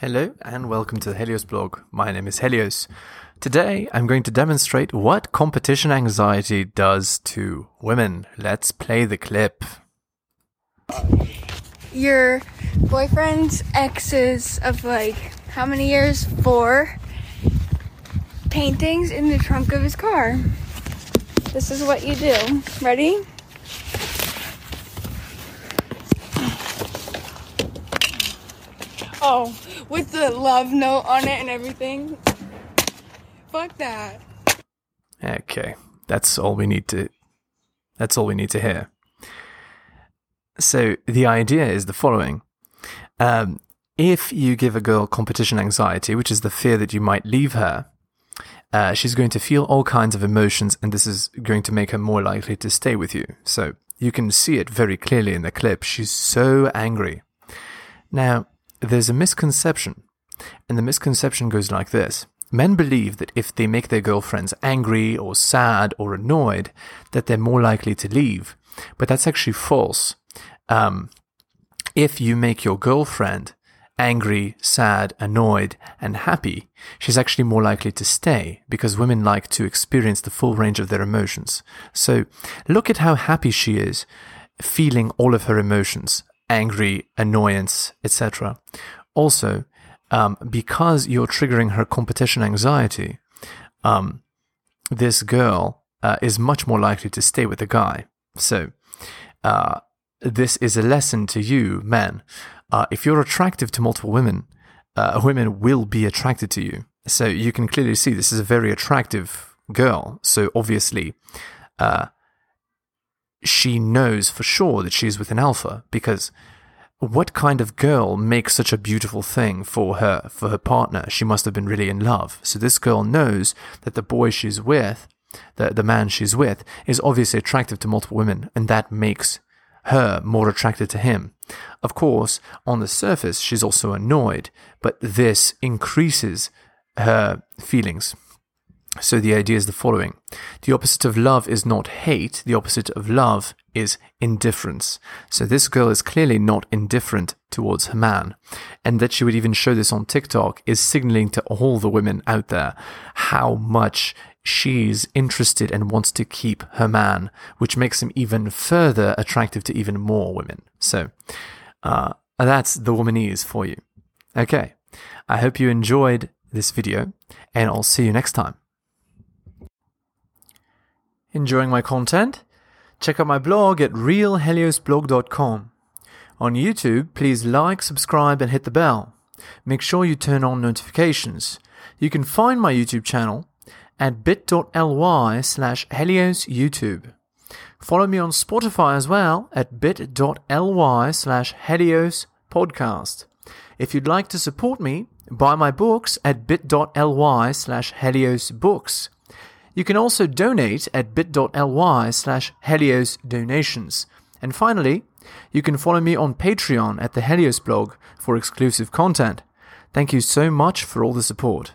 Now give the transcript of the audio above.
Hello and welcome to the Helios blog. My name is Helios. Today I'm going to demonstrate what competition anxiety does to women. Let's play the clip. Your boyfriend's exes of like how many years? Four paintings in the trunk of his car. This is what you do. Ready? Oh, with the love note on it and everything. Fuck that. Okay, that's all we need to that's all we need to hear. So the idea is the following. Um, if you give a girl competition anxiety, which is the fear that you might leave her, uh, she's going to feel all kinds of emotions, and this is going to make her more likely to stay with you. So you can see it very clearly in the clip. She's so angry. Now, there's a misconception, and the misconception goes like this. Men believe that if they make their girlfriends angry or sad or annoyed, that they're more likely to leave. But that's actually false. Um, if you make your girlfriend angry, sad, annoyed, and happy, she's actually more likely to stay because women like to experience the full range of their emotions. So look at how happy she is, feeling all of her emotions angry, annoyance, etc. Also, um, because you're triggering her competition anxiety, um, this girl uh, is much more likely to stay with the guy. So, uh, this is a lesson to you, men. Uh, if you're attractive to multiple women, uh, women will be attracted to you. So you can clearly see this is a very attractive girl. So obviously, uh, she knows for sure that she's with an alpha because what kind of girl makes such a beautiful thing for her for her partner? She must have been really in love. So this girl knows that the boy she's with the, the man she's with is obviously attractive to multiple women and that makes her more attracted to him. Of course on the surface she's also annoyed but this increases her feelings so the idea is the following. The opposite of love is not hate. The opposite of love is indifference. So this girl is clearly not indifferent towards her man. And that she would even show this on TikTok is signaling to all the women out there how much she's interested and wants to keep her man, which makes him even further attractive to even more women. So, uh, that's the womanese for you. Okay. I hope you enjoyed this video and I'll see you next time. Enjoying my content? Check out my blog at realheliosblog.com. On YouTube, please like, subscribe, and hit the bell. Make sure you turn on notifications. You can find my YouTube channel at bit.ly slash heliosyoutube. Follow me on Spotify as well at bit.ly slash helios podcast. If you'd like to support me, buy my books at bit.ly slash helios books. You can also donate at bit.ly slash Helios donations. And finally, you can follow me on Patreon at the Helios blog for exclusive content. Thank you so much for all the support.